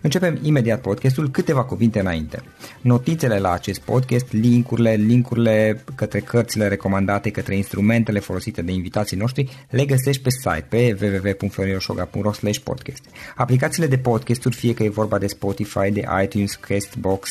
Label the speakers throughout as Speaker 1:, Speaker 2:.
Speaker 1: Începem imediat podcastul câteva cuvinte înainte. Notițele la acest podcast, linkurile, linkurile către cărțile recomandate, către instrumentele folosite de invitații noștri, le găsești pe site pe www.florinosoga.ro podcast. Aplicațiile de podcasturi, fie că e vorba de Spotify, de iTunes, Castbox,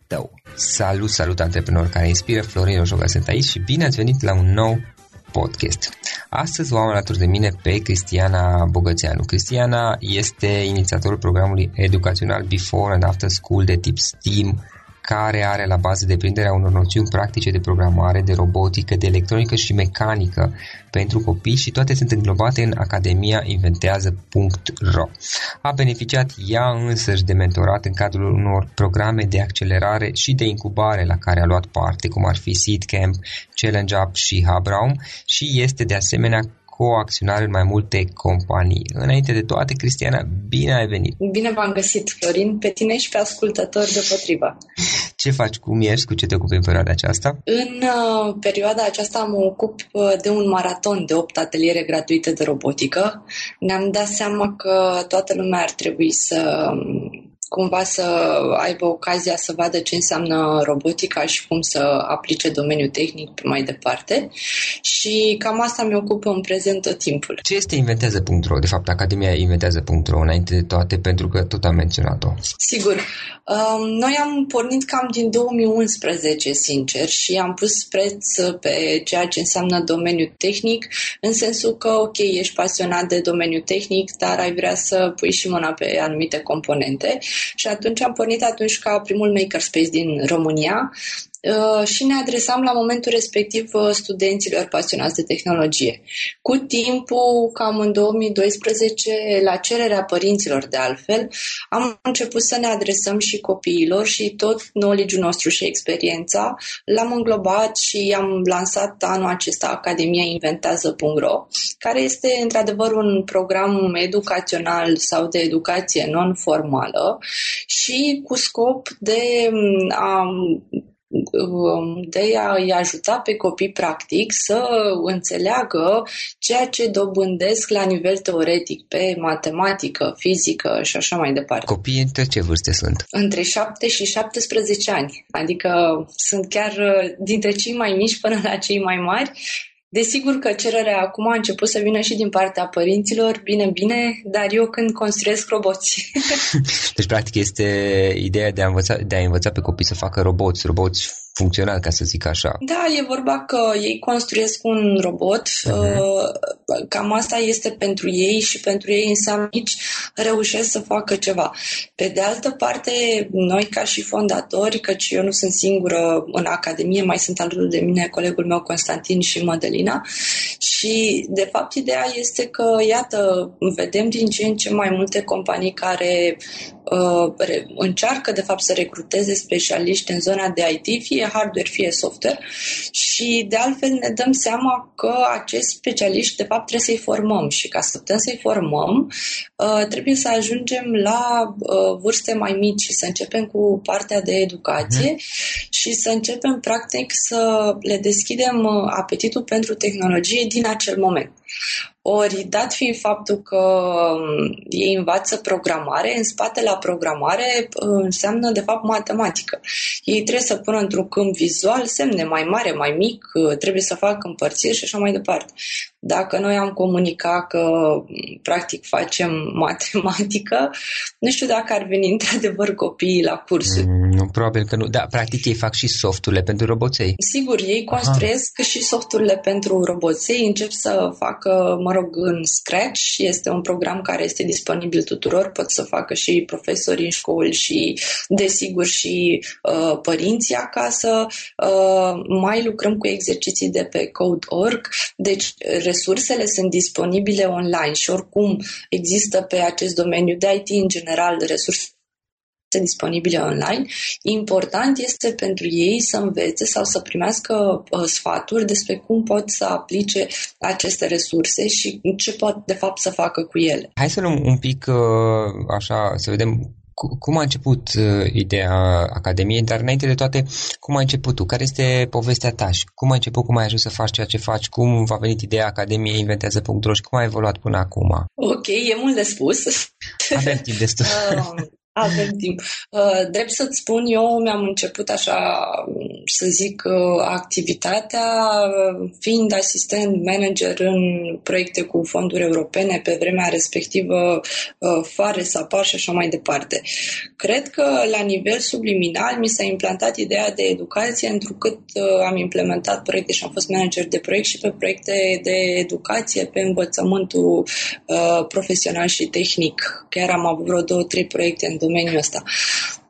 Speaker 1: tău. Salut, salut antreprenori care inspiră, Florin Ojoga sunt aici și bine ați venit la un nou podcast. Astăzi o am alături de mine pe Cristiana Bogățeanu. Cristiana este inițiatorul programului educațional Before and After School de tip STEAM care are la bază deprinderea unor noțiuni practice de programare, de robotică, de electronică și mecanică pentru copii și toate sunt înglobate în Academia Inventează.ro. A beneficiat ea însăși de mentorat în cadrul unor programe de accelerare și de incubare la care a luat parte, cum ar fi Seed Camp, Challenge Up și Hubraum și este de asemenea coacționare în mai multe companii. Înainte de toate, Cristiana, bine ai venit!
Speaker 2: Bine v-am găsit, Florin, pe tine și pe ascultători deopotrivă.
Speaker 1: Ce faci, cum ești, cu ce te ocupi în perioada aceasta?
Speaker 2: În uh, perioada aceasta mă ocup uh, de un maraton de 8 ateliere gratuite de robotică. Ne-am dat seama că toată lumea ar trebui să um, cumva să aibă ocazia să vadă ce înseamnă robotica și cum să aplice domeniul tehnic pe mai departe. Și cam asta mi ocupă în prezent tot timpul.
Speaker 1: Ce este inventează.ro? De fapt, Academia inventează.ro înainte de toate, pentru că tot am menționat-o.
Speaker 2: Sigur. Um, noi am pornit cam din 2011, sincer, și am pus preț pe ceea ce înseamnă domeniul tehnic, în sensul că, ok, ești pasionat de domeniul tehnic, dar ai vrea să pui și mâna pe anumite componente. Și atunci am pornit atunci ca primul makerspace din România, Uh, și ne adresam la momentul respectiv uh, studenților pasionați de tehnologie. Cu timpul, cam în 2012, la cererea părinților de altfel, am început să ne adresăm și copiilor și tot knowledge-ul nostru și experiența l-am înglobat și am lansat anul acesta Academia Inventează.ro, care este într-adevăr un program educațional sau de educație non-formală și cu scop de a de a-i ajuta pe copii practic să înțeleagă ceea ce dobândesc la nivel teoretic pe matematică, fizică și așa mai departe.
Speaker 1: Copiii între ce vârste sunt?
Speaker 2: Între 7 și 17 ani, adică sunt chiar dintre cei mai mici până la cei mai mari Desigur că cererea acum a început să vină și din partea părinților, bine, bine, dar eu când construiesc roboți.
Speaker 1: deci, practic, este ideea de a, învăța, de a învăța pe copii să facă roboți, roboți funcțional, ca să zic așa.
Speaker 2: Da, e vorba că ei construiesc un robot, uh-huh. cam asta este pentru ei și pentru ei înseamnă nici reușesc să facă ceva. Pe de altă parte, noi ca și fondatori, căci eu nu sunt singură în Academie, mai sunt alături de mine colegul meu Constantin și Mădălina și de fapt ideea este că, iată, vedem din ce în ce mai multe companii care uh, încearcă de fapt să recruteze specialiști în zona de IT, fie hardware, fie software și de altfel ne dăm seama că acești specialiști de fapt trebuie să-i formăm și ca să putem să-i formăm uh, trebuie să ajungem la uh, vârste mai mici și să începem cu partea de educație mm-hmm. și să începem practic să le deschidem uh, apetitul pentru tehnologie din acel moment. Ori, dat fiind faptul că um, ei învață programare, în spate la programare uh, înseamnă, de fapt, matematică. Ei trebuie să pună într-un câmp vizual semne mai mare, mai mic, uh, trebuie să facă împărțiri și așa mai departe. Dacă noi am comunicat că, um, practic, facem matematică, nu știu dacă ar veni într-adevăr copiii la cursuri. Mm,
Speaker 1: nu, probabil că nu. Da, practic ei fac și softurile pentru roboței.
Speaker 2: Sigur, ei construiesc Aha. și softurile pentru roboței, încep să facă, mă rog, în Scratch. Este un program care este disponibil tuturor, pot să facă și profesori în școli și, desigur, și uh, părinții acasă. Uh, mai lucrăm cu exerciții de pe Code.org, deci resursele sunt disponibile online și oricum există pe acest domeniu de IT în general resurse disponibile online. Important este pentru ei să învețe sau să primească uh, sfaturi despre cum pot să aplice aceste resurse și ce pot de fapt să facă cu ele.
Speaker 1: Hai să luăm un pic uh, așa, să vedem cum a început uh, ideea Academiei, dar înainte de toate, cum a început tu? Care este povestea ta și cum ai început, cum ai ajuns să faci ceea ce faci, cum v-a venit ideea Academiei Inventează.ro și cum a evoluat până acum?
Speaker 2: Ok, e mult de spus.
Speaker 1: Avem timp destul. uh,
Speaker 2: avem timp. Uh, drept să-ți spun, eu mi-am început așa, să zic, uh, activitatea fiind asistent manager în proiecte cu fonduri europene pe vremea respectivă, uh, Fare, Sapar și așa mai departe. Cred că la nivel subliminal mi s-a implantat ideea de educație, întrucât am implementat proiecte și am fost manager de proiect și pe proiecte de educație, pe învățământul profesional și tehnic. Chiar am avut vreo două, trei proiecte în domeniul ăsta.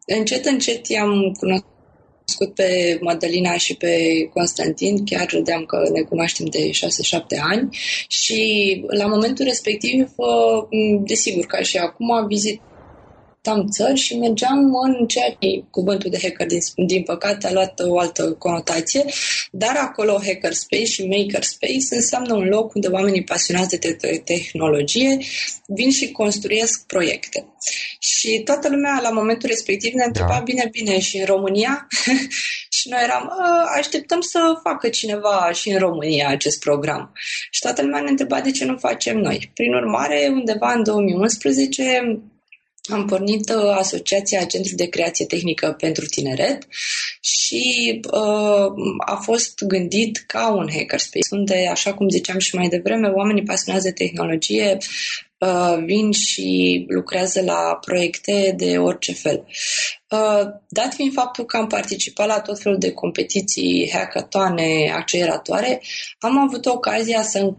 Speaker 2: Încet, încet i-am cunoscut pe Madalina și pe Constantin, chiar credeam că ne cunoaștem de 6-7 ani și la momentul respectiv, desigur, ca și acum, vizit vizitam țări și mergeam în ceea ce cuvântul de hacker, din, din păcate, a luat o altă conotație, dar acolo hackerspace și makerspace înseamnă un loc unde oamenii pasionați de te- tehnologie vin și construiesc proiecte. Și toată lumea la momentul respectiv ne întreba, da. bine, bine, și în România? și noi eram, așteptăm să facă cineva și în România acest program. Și toată lumea ne întreba de ce nu facem noi. Prin urmare, undeva în 2011, am pornit uh, Asociația Centru de Creație Tehnică pentru Tineret și uh, a fost gândit ca un hackerspace, unde, așa cum ziceam și mai devreme, oamenii pasionați de tehnologie uh, vin și lucrează la proiecte de orice fel. Uh, dat fiind faptul că am participat la tot felul de competiții, hackatoane, acceleratoare, am avut ocazia să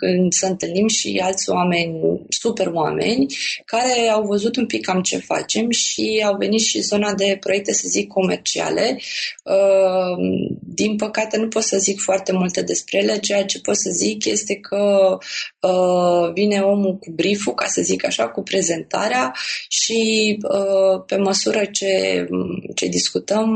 Speaker 2: când să întâlnim și alți oameni, super oameni, care au văzut un pic cam ce facem și au venit și zona de proiecte, să zic, comerciale. Uh, din păcate nu pot să zic foarte multe despre ele, ceea ce pot să zic este că uh, vine omul cu brieful, ca să zic așa, cu prezentarea și uh, pe măsură ce, ce discutăm,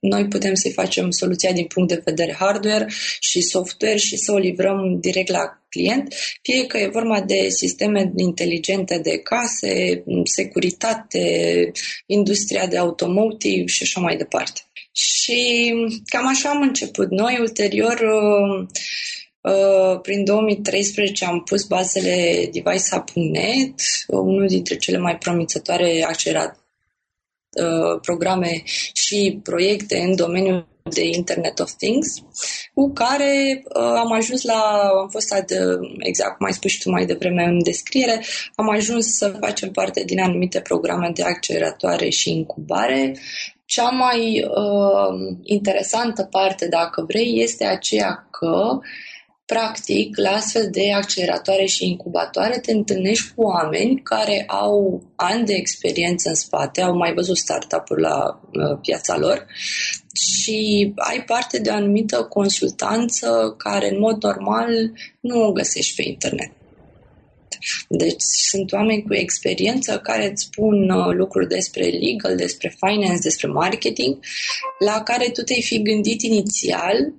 Speaker 2: noi putem să-i facem soluția din punct de vedere hardware și software și să o livrăm direct la client, fie că e vorba de sisteme inteligente de case, securitate, industria de automotive și așa mai departe. Și cam așa am început noi. Ulterior, uh, uh, prin 2013 am pus bazele device.net, unul dintre cele mai promițătoare accelerat uh, programe și proiecte în domeniul de Internet of Things, cu care uh, am ajuns la, am fost ad, exact cum ai spus și tu mai devreme în descriere, am ajuns să facem parte din anumite programe de acceleratoare și incubare. Cea mai uh, interesantă parte, dacă vrei, este aceea că Practic, la astfel de acceleratoare și incubatoare te întâlnești cu oameni care au ani de experiență în spate, au mai văzut startup-uri la uh, piața lor și ai parte de o anumită consultanță care în mod normal nu o găsești pe internet. Deci sunt oameni cu experiență care îți spun uh, lucruri despre legal, despre finance, despre marketing, la care tu te-ai fi gândit inițial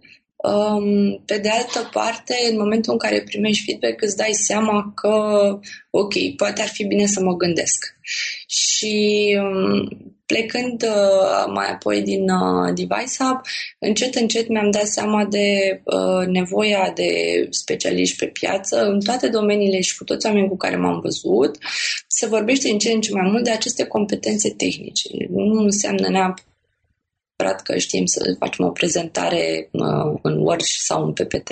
Speaker 2: Um, pe de altă parte, în momentul în care primești feedback, îți dai seama că, ok, poate ar fi bine să mă gândesc. Și um, plecând uh, mai apoi din uh, Device Hub, încet, încet mi-am dat seama de uh, nevoia de specialiști pe piață în toate domeniile și cu toți oamenii cu care m-am văzut. Se vorbește în ce în ce mai mult de aceste competențe tehnice. Nu înseamnă neapărat neapărat că știm să facem o prezentare uh, în Word sau în PPT,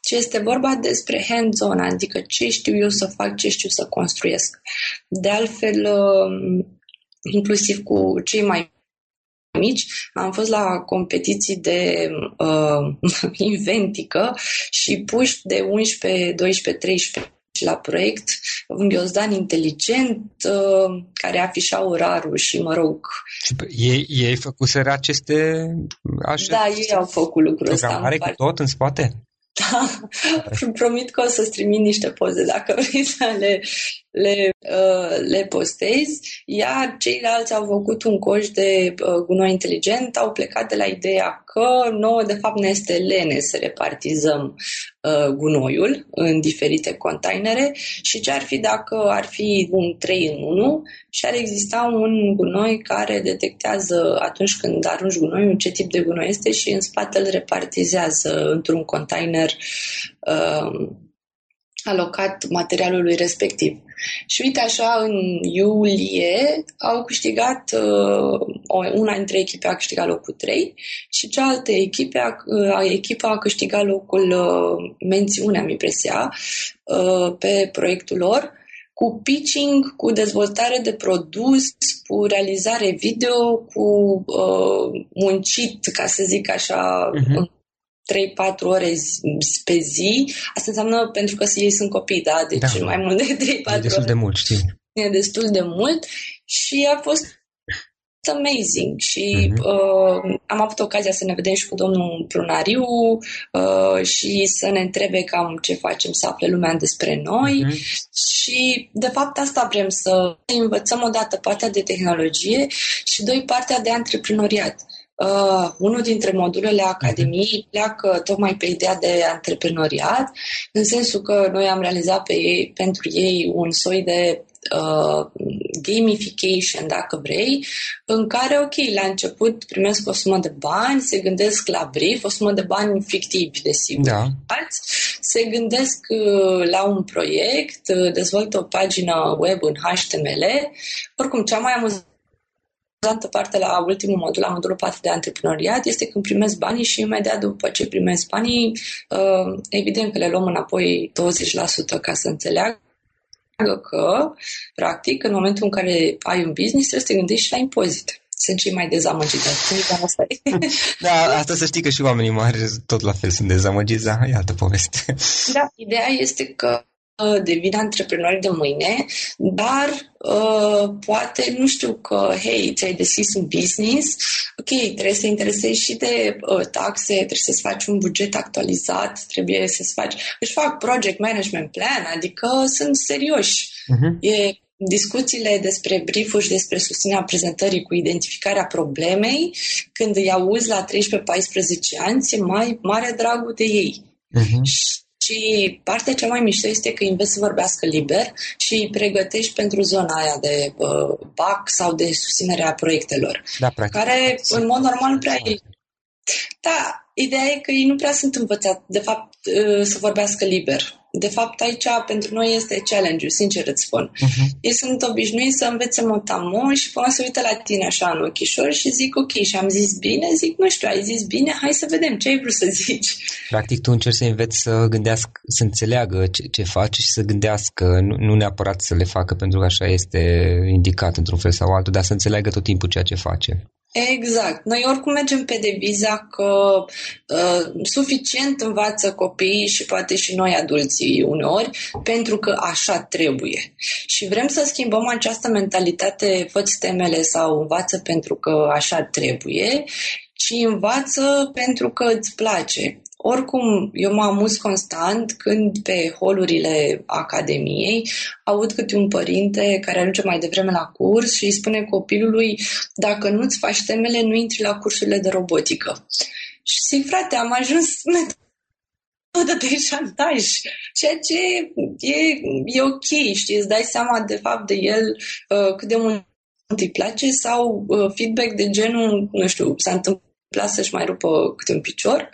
Speaker 2: ci este vorba despre hands-on, adică ce știu eu să fac, ce știu să construiesc. De altfel, uh, inclusiv cu cei mai mici, am fost la competiții de uh, inventică și puși de 11, 12, 13 la proiect un ghiozdan inteligent uh, care afișa orarul și, mă rog...
Speaker 1: Ei, ei făcuseră aceste...
Speaker 2: Așa, da, ei au făcut lucrul ăsta.
Speaker 1: Programare cu tot în spate?
Speaker 2: Da, promit că o să-ți trimit niște poze dacă vrei să le, le, uh, le postezi. Iar ceilalți au făcut un coș de uh, gunoi inteligent, au plecat de la ideea că nouă de fapt ne este lene să repartizăm uh, gunoiul în diferite containere și ce ar fi dacă ar fi un 3 în 1 și ar exista un gunoi care detectează atunci când arunci gunoiul ce tip de gunoi este și în spate îl repartizează într-un container uh, alocat materialului respectiv. Și uite așa, în iulie au câștigat, uh, una dintre echipe a câștigat locul 3 și cealaltă echipe a, uh, echipa a câștigat locul uh, mențiune, am impresia, uh, pe proiectul lor cu pitching, cu dezvoltare de produs, cu realizare video, cu uh, muncit, ca să zic așa, uh-huh 3-4 ore pe zi. Asta înseamnă pentru că ei sunt copii, da? Deci da. mai mult de 3-4 ore.
Speaker 1: E destul de mult, știi.
Speaker 2: E destul de mult și a fost amazing și uh-huh. uh, am avut ocazia să ne vedem și cu domnul Prunariu uh, și să ne întrebe cam ce facem, să afle lumea despre noi uh-huh. și de fapt asta vrem să învățăm odată partea de tehnologie și doi partea de antreprenoriat. Uh, unul dintre modulele Academiei mhm. pleacă tocmai pe ideea de antreprenoriat, în sensul că noi am realizat pe ei, pentru ei un soi de uh, gamification, dacă vrei, în care, ok, la început primesc o sumă de bani, se gândesc la brief, o sumă de bani fictivi, desigur. Da. se gândesc uh, la un proiect, uh, dezvoltă o pagină web în HTML. Oricum, cea mai amuzantă parte la ultimul modul, la modulul 4 de antreprenoriat, este când primesc banii și imediat după ce primesc banii, uh, evident că le luăm înapoi 20% ca să înțeleagă că, practic, în momentul în care ai un business, trebuie să te gândești și la impozite sunt cei mai dezamăgiți. Asta
Speaker 1: da, asta să știi că și oamenii mari tot la fel sunt dezamăgiți, dar e altă poveste.
Speaker 2: Da, ideea este că uh, devin antreprenori de mâine, dar uh, poate, nu știu, că, hei, ți-ai deschis un business, ok, trebuie să interesezi și de uh, taxe, trebuie să-ți faci un buget actualizat, trebuie să-ți faci, își fac project management plan, adică sunt serioși. Uh-huh. E discuțiile despre brief și despre susținerea prezentării cu identificarea problemei, când îi auzi la 13-14 ani, ți mai mare dragul de ei. Uh-huh. Și partea cea mai mișto este că înveți să vorbească liber și îi pregătești pentru zona aia de uh, BAC sau de susținerea proiectelor,
Speaker 1: da, practic.
Speaker 2: care în mod normal nu prea e. Da, ideea e că ei nu prea sunt învățați, de fapt, uh, să vorbească liber de fapt, aici pentru noi este challenge sincer îți spun. Uh-huh. Ei sunt obișnuiți să învețe motamo și până să uită la tine așa în ochișor și zic ok, și am zis bine, zic nu știu, ai zis bine, hai să vedem ce ai vrut să zici.
Speaker 1: Practic tu încerci să înveți să gândească, să înțeleagă ce, ce face și să gândească, nu, nu neapărat să le facă pentru că așa este indicat într-un fel sau altul, dar să înțeleagă tot timpul ceea ce face.
Speaker 2: Exact. Noi oricum mergem pe deviza că uh, suficient învață copiii și poate și noi adulții uneori, pentru că așa trebuie. Și vrem să schimbăm această mentalitate, fă temele sau învață pentru că așa trebuie, ci învață pentru că îți place. Oricum, eu mă amuz constant când pe holurile Academiei aud câte un părinte care ajunge mai devreme la curs și îi spune copilului dacă nu-ți faci temele, nu intri la cursurile de robotică. Și zic, frate, am ajuns metodă de șantaj, ceea ce e, e ok, știi, îți dai seama de fapt de el uh, cât de mult îi place sau uh, feedback de genul, nu știu, s-a întâmplat întâmpla să-și mai rupă câte un picior,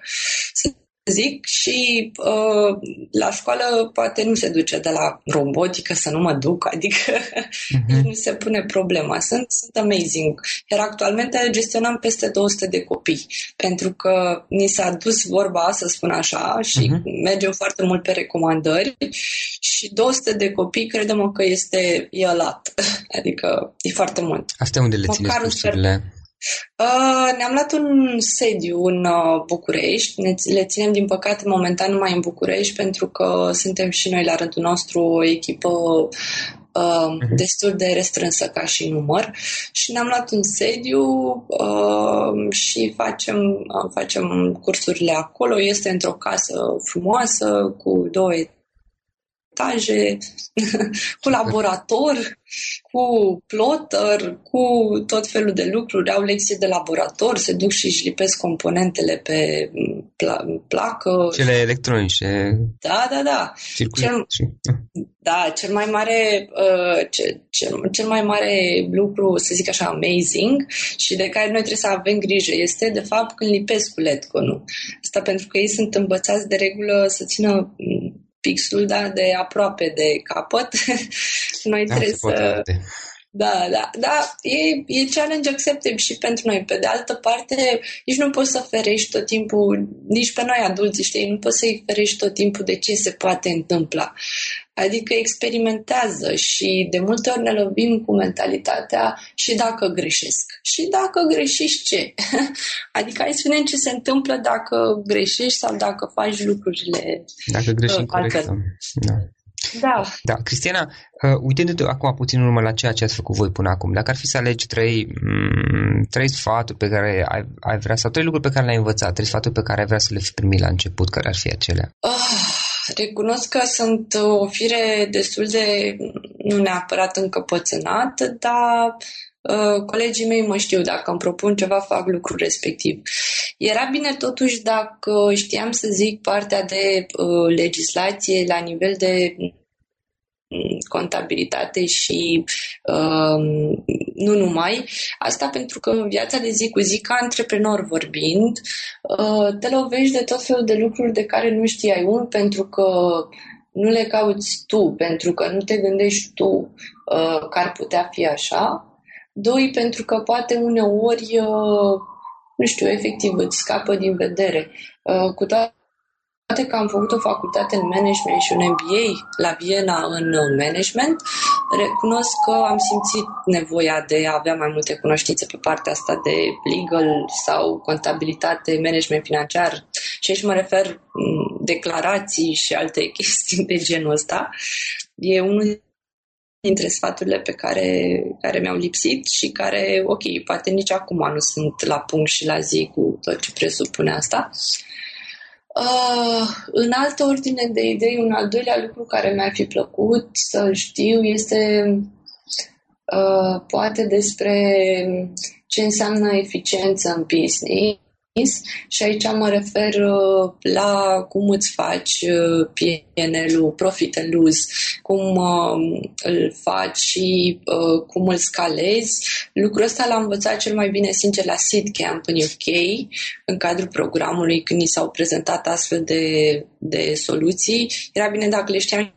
Speaker 2: să zic, și uh, la școală poate nu se duce de la robotică să nu mă duc, adică uh-huh. nu se pune problema. Sunt, sunt amazing. Iar actualmente gestionăm peste 200 de copii, pentru că ni s-a dus vorba, să spun așa, și uh-huh. mergem foarte mult pe recomandări și 200 de copii credem că este e lat. adică e foarte mult.
Speaker 1: Asta unde le țineți cursurile?
Speaker 2: Uh, ne-am luat un sediu în uh, București. Ne, le ținem, din păcate, momentan numai în București, pentru că suntem și noi, la rândul nostru, o echipă uh, uh-huh. destul de restrânsă ca și număr. Și ne-am luat un sediu uh, și facem, uh, facem cursurile acolo. Este într-o casă frumoasă, cu două etaje, cu laborator, cu plotter, cu tot felul de lucruri. Au lecții de laborator, se duc și își lipesc componentele pe pla- placă.
Speaker 1: Cele electronice.
Speaker 2: Da, da, da. Cel, da, cel mai mare uh, cel, cel, cel mai mare lucru, să zic așa, amazing și de care noi trebuie să avem grijă este, de fapt, când lipesc cu LED-conul. Asta pentru că ei sunt învățați de regulă să țină pixul, da, de aproape de capăt. noi da, trebuie să... Da, da, da, e, e challenge accepted și pentru noi. Pe de altă parte, nici nu poți să ferești tot timpul, nici pe noi adulți, știi, nu poți să-i ferești tot timpul de ce se poate întâmpla. Adică experimentează și de multe ori ne lovim cu mentalitatea și dacă greșesc. Și dacă greșești ce? Adică hai să vedem ce se întâmplă dacă greșești sau dacă faci lucrurile
Speaker 1: Dacă greșim uh, corect. Da.
Speaker 2: Da.
Speaker 1: Da, Cristiana, uh, uitându-te acum puțin în urmă la ceea ce ați făcut voi până acum, dacă ar fi să alegi trei, mm, trei sfaturi pe care ai, ai vrea, sau trei lucruri pe care le-ai învățat, trei sfaturi pe care ai vrea să le fi primit la început, care ar fi acelea?
Speaker 2: Oh recunosc că sunt o fire destul de, nu neapărat încăpățânată, dar uh, colegii mei mă știu, dacă îmi propun ceva, fac lucrul respectiv. Era bine totuși dacă știam să zic partea de uh, legislație la nivel de contabilitate și uh, nu numai. Asta pentru că în viața de zi cu zi, ca antreprenor vorbind, uh, te lovești de tot felul de lucruri de care nu știai. Unul, pentru că nu le cauți tu, pentru că nu te gândești tu uh, că ar putea fi așa. Doi, pentru că poate uneori, uh, nu știu, efectiv îți scapă din vedere. Uh, cu toate toate că am făcut o facultate în management și un MBA la Viena în management, recunosc că am simțit nevoia de a avea mai multe cunoștințe pe partea asta de legal sau contabilitate, management financiar. Și aici mă refer declarații și alte chestii de genul ăsta. E unul dintre sfaturile pe care, care mi-au lipsit și care, ok, poate nici acum nu sunt la punct și la zi cu tot ce presupune asta. Uh, în altă ordine de idei, un al doilea lucru care mi-ar fi plăcut să știu este uh, poate despre ce înseamnă eficiență în business și aici mă refer uh, la cum îți faci uh, PNL-ul, profit and lose, cum uh, îl faci și cum îl scalezi. Lucrul ăsta l-am învățat cel mai bine, sincer, la Seed Camp în UK, în cadrul programului, când ni s-au prezentat astfel de, de soluții. Era bine dacă le știam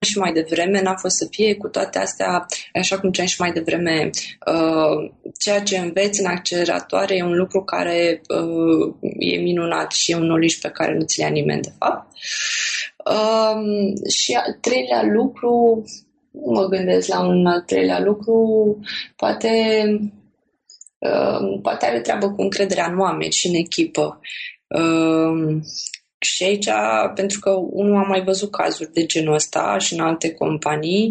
Speaker 2: și mai devreme, n-a fost să fie cu toate astea, așa cum ceam și mai devreme, uh, ceea ce înveți în acceleratoare e un lucru care uh, e minunat și e un knowledge pe care nu ți le ia nimeni, de fapt. Uh, și al treilea lucru, mă gândesc la un al treilea lucru, poate Uh, poate are treabă cu încrederea în oameni și în echipă. Uh, și aici, pentru că unul am mai văzut cazuri de genul ăsta și în alte companii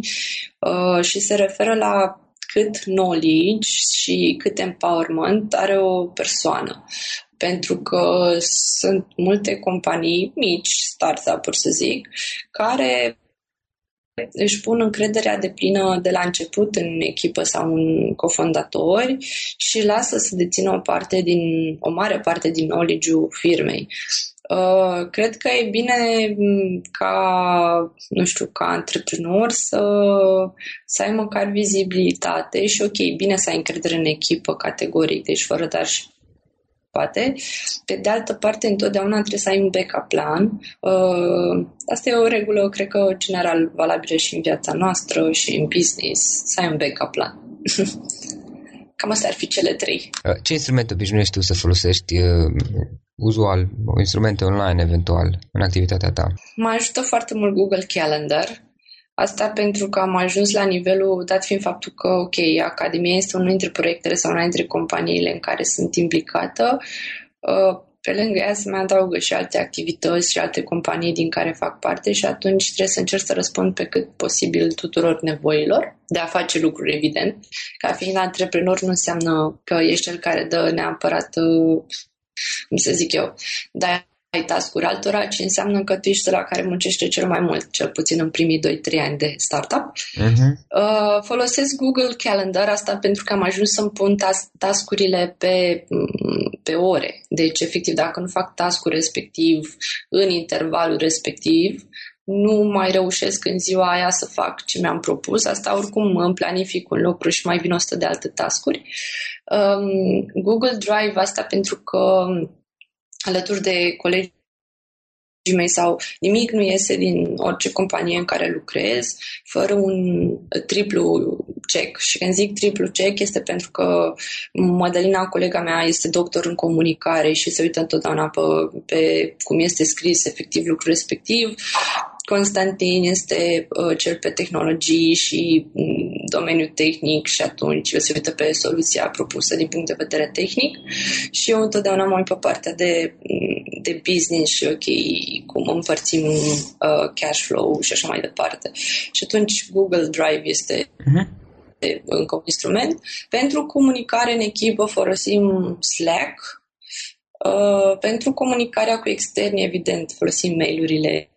Speaker 2: uh, și se referă la cât knowledge și cât empowerment are o persoană. Pentru că sunt multe companii mici, startup-uri să zic, care își pun încrederea de plină de la început în echipă sau în cofondatori și lasă să dețină o parte din, o mare parte din knowledge-ul firmei. Uh, cred că e bine mm, ca, nu știu, ca antreprenor să, să ai măcar vizibilitate și ok, bine să ai încredere în echipă categoric, deci fără dar și poate. Pe de altă parte, întotdeauna trebuie să ai un backup plan. Uh, asta e o regulă, cred că, general valabilă și în viața noastră și în business, să ai un backup plan. Cam astea ar fi cele trei.
Speaker 1: Uh, ce instrumente obișnuiești tu să folosești uzual, instrumente online eventual în activitatea ta?
Speaker 2: Mă ajută foarte mult Google Calendar. Asta pentru că am ajuns la nivelul, dat fiind faptul că, ok, Academia este unul dintre proiectele sau una dintre companiile în care sunt implicată, uh, pe lângă ea se mai adaugă și alte activități și alte companii din care fac parte și atunci trebuie să încerc să răspund pe cât posibil tuturor nevoilor de a face lucruri, evident. Ca fiind antreprenor nu înseamnă că ești cel care dă neapărat uh, cum să zic eu, dai task-uri altora, ce înseamnă că tu ești la care muncește cel mai mult, cel puțin în primii 2-3 ani de startup. Uh-huh. Uh, folosesc Google Calendar, asta pentru că am ajuns să-mi pun tas- tascurile pe, pe ore. Deci, efectiv, dacă nu fac task respectiv în intervalul respectiv, nu mai reușesc în ziua aia să fac ce mi-am propus. Asta oricum îmi planific un lucru și mai vin 100 de alte tascuri. Um, Google Drive, asta pentru că alături de colegi mei sau nimic nu iese din orice companie în care lucrez fără un triplu check. Și când zic triplu check este pentru că Madalina, colega mea, este doctor în comunicare și se uită întotdeauna pe, pe cum este scris efectiv lucrul respectiv. Constantin este uh, cel pe tehnologii și um, domeniul tehnic și atunci se uită pe soluția propusă din punct de vedere tehnic și eu întotdeauna mă uit pe partea de, de business și ok, cum împărțim uh, cash flow și așa mai departe. Și atunci Google Drive este uh-huh. încă un instrument. Pentru comunicare în echipă folosim Slack, Uh, pentru comunicarea cu externi, evident, folosim mail-urile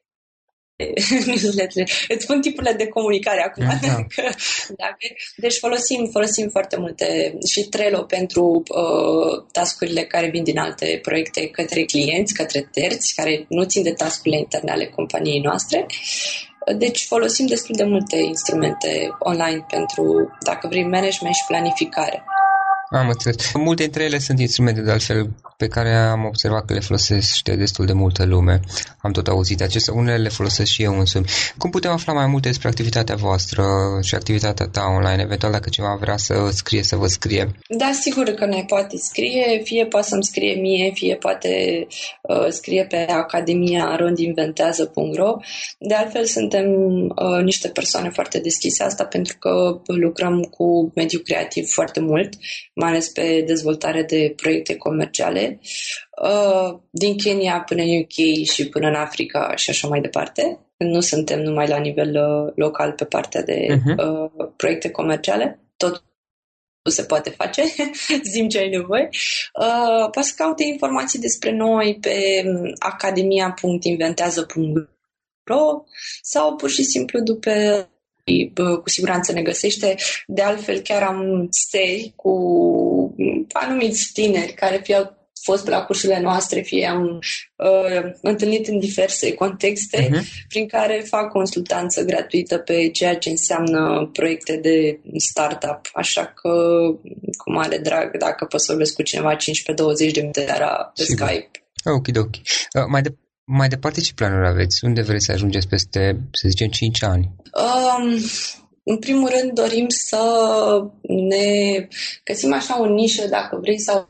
Speaker 2: newsletter. Îți spun tipurile de comunicare acum. Da. dacă, deci folosim, folosim foarte multe și Trello pentru uh, tascurile care vin din alte proiecte către clienți, către terți, care nu țin de tascurile interne ale companiei noastre. Deci folosim destul de multe instrumente online pentru, dacă vrei, management și planificare.
Speaker 1: Am înțeles. Multe dintre ele sunt instrumente, de altfel, pe care am observat că le folosește destul de multă lume. Am tot auzit acestea. Unele le folosesc și eu însumi. Cum putem afla mai multe despre activitatea voastră și activitatea ta online? Eventual, dacă cineva vrea să scrie, să vă scrie.
Speaker 2: Da, sigur că ne poate scrie. Fie poate să-mi scrie mie, fie poate uh, scrie pe academia rondinventează.ro. De altfel, suntem uh, niște persoane foarte deschise asta pentru că lucrăm cu mediul creativ foarte mult mai ales pe dezvoltare de proiecte comerciale, uh, din Kenya până în UK și până în Africa și așa mai departe. Nu suntem numai la nivel uh, local pe partea de uh-huh. proiecte comerciale, tot se poate face, zim ce ai nevoie. Uh, poți să caute informații despre noi pe um, academia.inventează.ro sau pur și simplu după cu siguranță ne găsește. De altfel, chiar am seri cu anumiți tineri care fie au fost la cursurile noastre, fie am uh, întâlnit în diverse contexte, uh-huh. prin care fac consultanță gratuită pe ceea ce înseamnă proiecte de startup. Așa că, cu mare drag, dacă poți să vorbesc cu cineva 15-20 de minute pe Sigur. Skype.
Speaker 1: Ok, ok. Uh, mai, de, mai departe, ce planuri aveți? Unde vreți să ajungeți peste, să zicem, 5 ani? Um,
Speaker 2: în primul rând dorim să ne găsim așa o nișă, dacă vrei, sau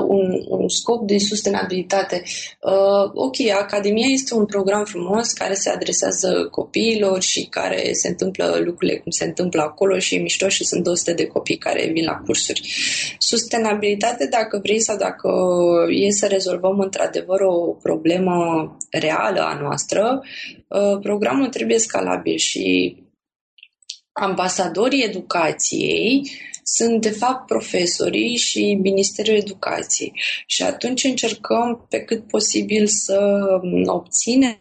Speaker 2: un, un scop de sustenabilitate. Uh, ok, Academia este un program frumos care se adresează copiilor și care se întâmplă lucrurile cum se întâmplă acolo și e mișto și sunt 200 de copii care vin la cursuri. Sustenabilitate, dacă vrei sau dacă e să rezolvăm într-adevăr o problemă reală a noastră, uh, programul trebuie scalabil și ambasadorii educației sunt de fapt profesorii și Ministerul Educației. Și atunci încercăm pe cât posibil să obținem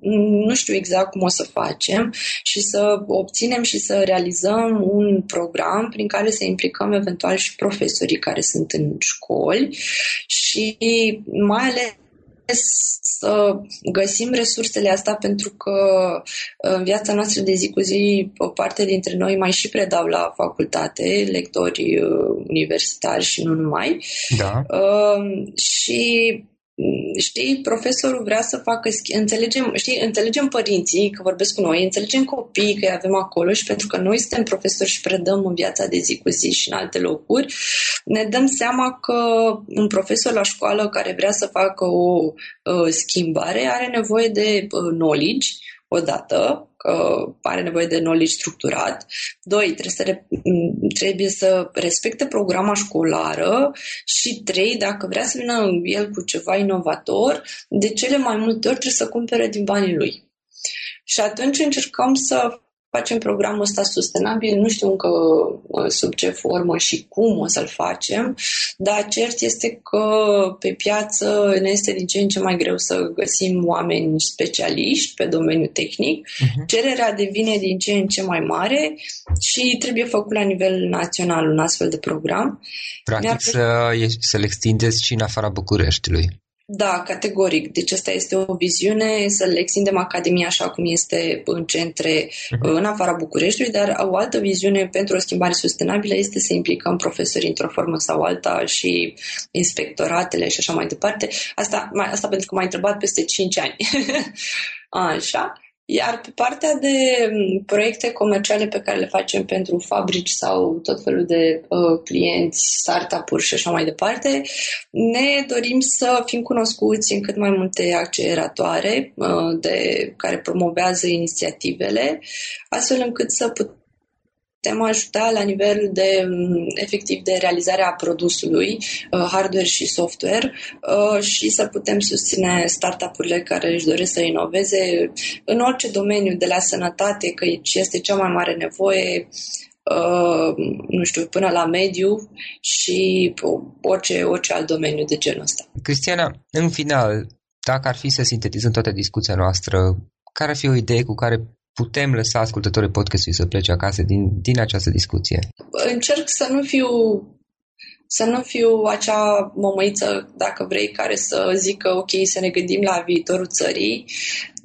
Speaker 2: nu știu exact cum o să facem și să obținem și să realizăm un program prin care să implicăm eventual și profesorii care sunt în școli și mai ales să găsim resursele astea pentru că în viața noastră de zi cu zi o parte dintre noi mai și predau la facultate, lectori uh, universitari și nu numai.
Speaker 1: Da.
Speaker 2: Uh, și știi, profesorul vrea să facă, înțelegem, știi, înțelegem părinții că vorbesc cu noi, înțelegem copiii că îi avem acolo și pentru că noi suntem profesori și predăm în viața de zi cu zi și în alte locuri, ne dăm seama că un profesor la școală care vrea să facă o uh, schimbare are nevoie de uh, knowledge, odată, că are nevoie de knowledge structurat. Doi, trebuie să, re- trebuie să respecte programa școlară și trei, dacă vrea să vină el cu ceva inovator, de cele mai multe ori trebuie să cumpere din banii lui. Și atunci încercăm să facem programul ăsta sustenabil, nu știu încă uh, sub ce formă și cum o să-l facem, dar cert este că pe piață ne este din ce în ce mai greu să găsim oameni specialiști pe domeniul tehnic. Uh-huh. Cererea devine din ce în ce mai mare și trebuie făcut la nivel național un astfel de program.
Speaker 1: Practic să, să-l extindeți și în afara Bucureștiului.
Speaker 2: Da, categoric. Deci asta este o viziune, să le extindem Academia așa cum este în centre, uh-huh. în afara Bucureștiului, dar o altă viziune pentru o schimbare sustenabilă este să implicăm profesorii într-o formă sau alta și inspectoratele și așa mai departe. Asta, asta pentru că m-ai întrebat peste 5 ani. așa. Iar pe partea de mm, proiecte comerciale pe care le facem pentru fabrici sau tot felul de uh, clienți, startup-uri și așa mai departe, ne dorim să fim cunoscuți în cât mai multe acceleratoare uh, de, care promovează inițiativele, astfel încât să putem putem ajuta la nivel de, mm, efectiv, de realizarea produsului, uh, hardware și software uh, și să putem susține startup-urile care își doresc să inoveze în orice domeniu, de la sănătate, că este cea mai mare nevoie, Uh, nu știu, până la mediu și orice, orice alt domeniu de genul ăsta.
Speaker 1: Cristiana, în final, dacă ar fi să sintetizăm toată discuția noastră, care ar fi o idee cu care putem lăsa ascultătorii podcastului să plece acasă din, din această discuție?
Speaker 2: Încerc să nu fiu să nu fiu acea mămăiță, dacă vrei, care să zică ok, să ne gândim la viitorul țării,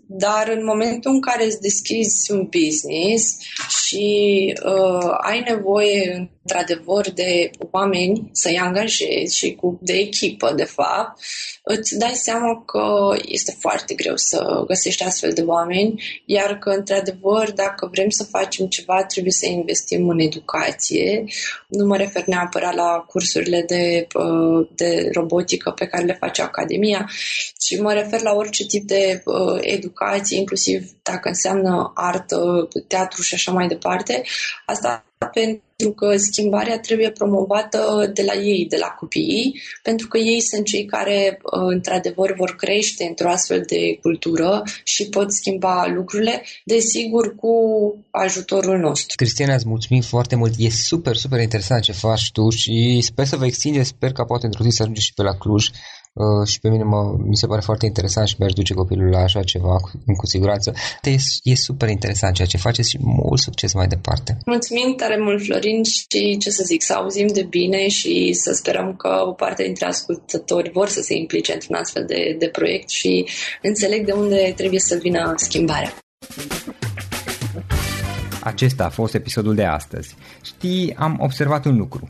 Speaker 2: dar în momentul în care îți deschizi un business și uh, ai nevoie într-adevăr de oameni să-i angajezi și cu de echipă, de fapt, îți dai seama că este foarte greu să găsești astfel de oameni, iar că, într-adevăr, dacă vrem să facem ceva, trebuie să investim în educație. Nu mă refer neapărat la cursurile de, uh, de robotică pe care le face Academia, ci mă refer la orice tip de uh, educație, inclusiv dacă înseamnă artă, teatru și așa mai departe. Asta pentru că schimbarea trebuie promovată de la ei, de la copiii, pentru că ei sunt cei care, uh, într-adevăr, vor crește într-o astfel de cultură și pot schimba lucrurile, desigur, cu ajutorul nostru.
Speaker 1: Cristiana, îți mulțumim foarte mult. E super, super interesant ce faci tu și sper să vă extinde, sper că poate într-o zi să ajungeți și pe la Cluj Uh, și pe mine mă, mi se pare foarte interesant și mi-aș duce copilul la așa ceva cu, cu siguranță. E, e super interesant ceea ce faceți și mult succes mai departe.
Speaker 2: Mulțumim tare mult, Florin, și ce să zic, să auzim de bine și să sperăm că o parte dintre ascultători vor să se implice într-un astfel de, de proiect și înțeleg de unde trebuie să vină schimbarea.
Speaker 1: Acesta a fost episodul de astăzi. Știi, am observat un lucru.